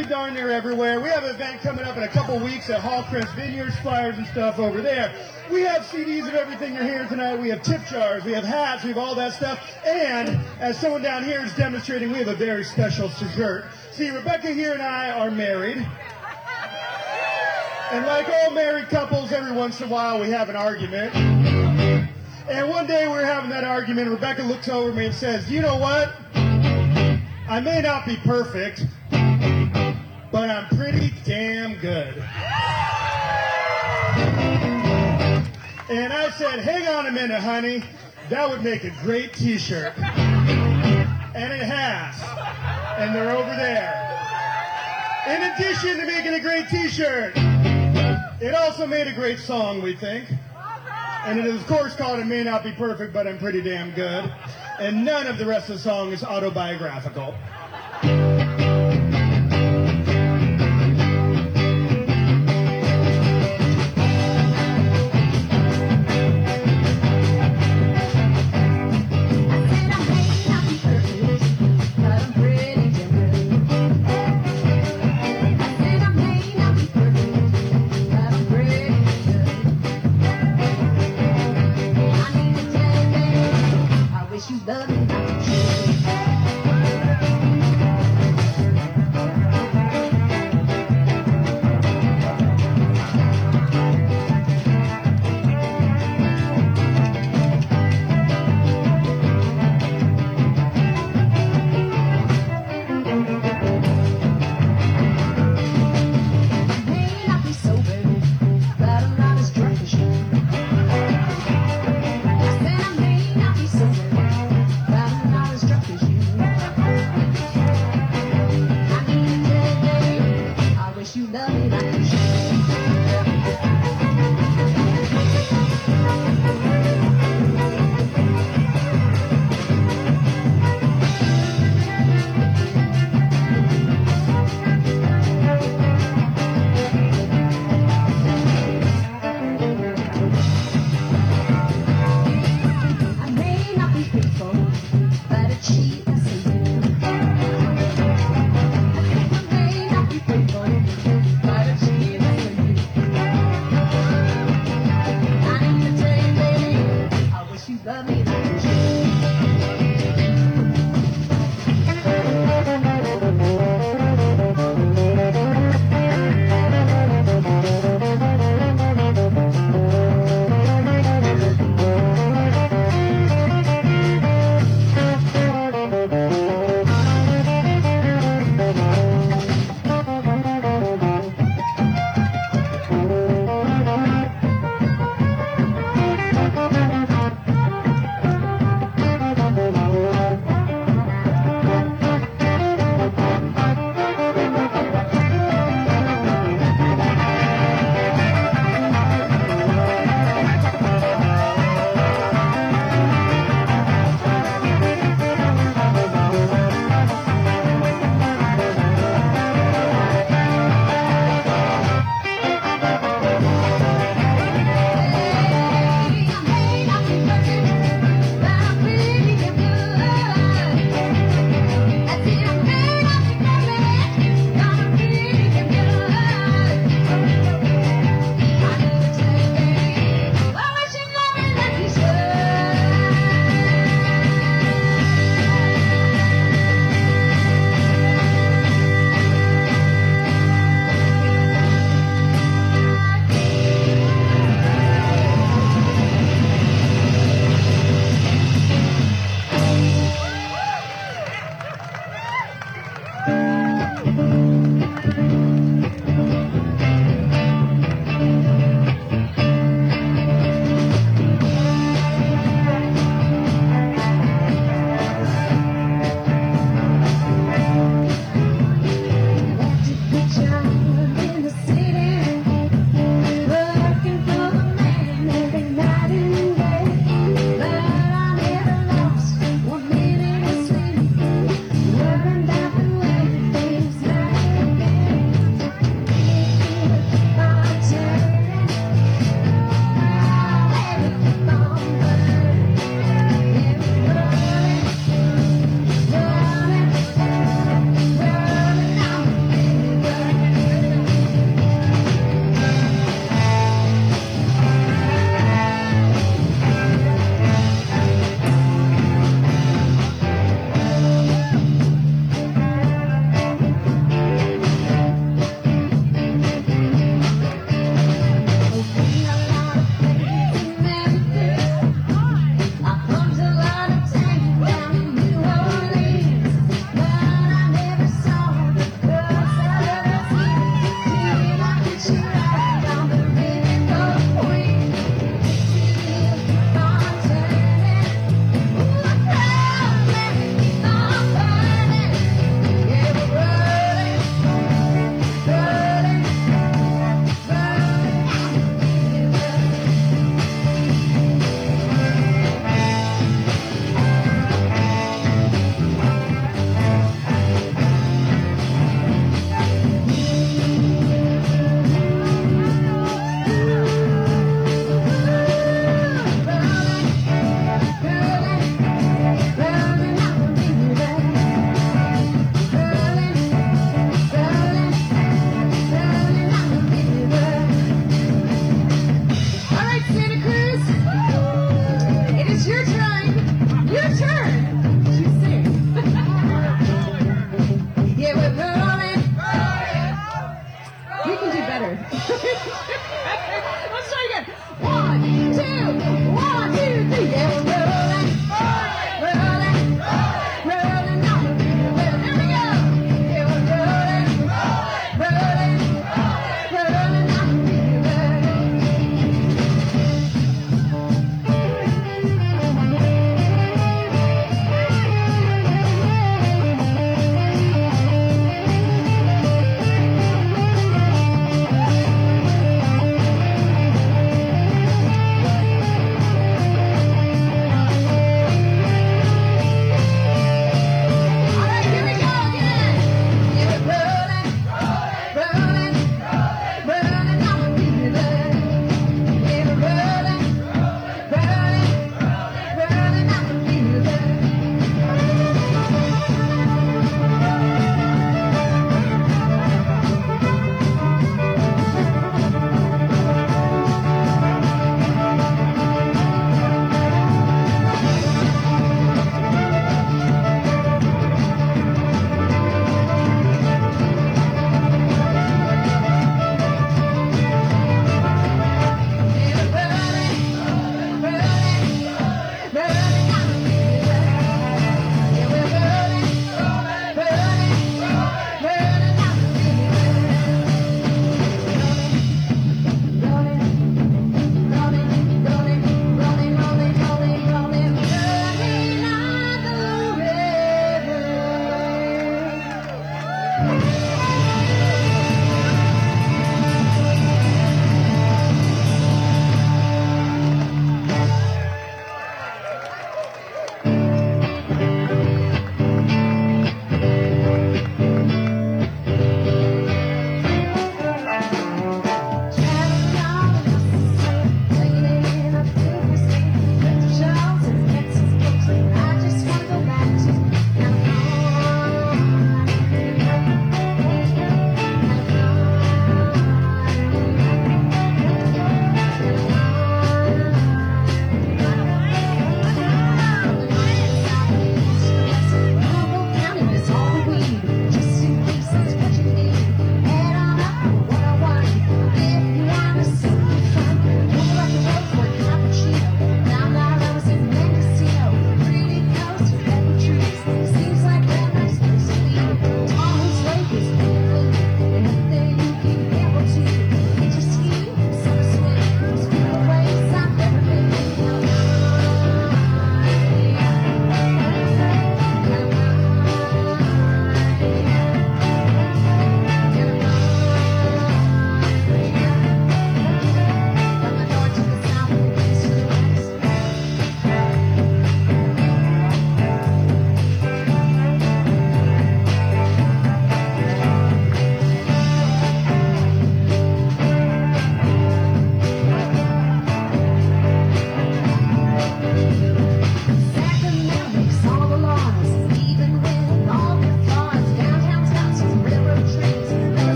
We play darn near everywhere. We have an event coming up in a couple weeks at Hallcrest Vineyards, flyers and stuff over there. We have CDs of everything you're hearing tonight. We have tip jars, we have hats, we have all that stuff. And as someone down here is demonstrating, we have a very special dessert. See, Rebecca here and I are married. And like all married couples, every once in a while we have an argument. And one day we're having that argument, Rebecca looks over me and says, You know what? I may not be perfect, but I'm pretty damn good. And I said, Hang on a minute, honey. That would make a great t shirt. And it has. And they're over there. In addition to making a great t shirt, it also made a great song, we think. And it is, of course, called It May Not Be Perfect, but I'm Pretty Damn Good. And none of the rest of the song is autobiographical.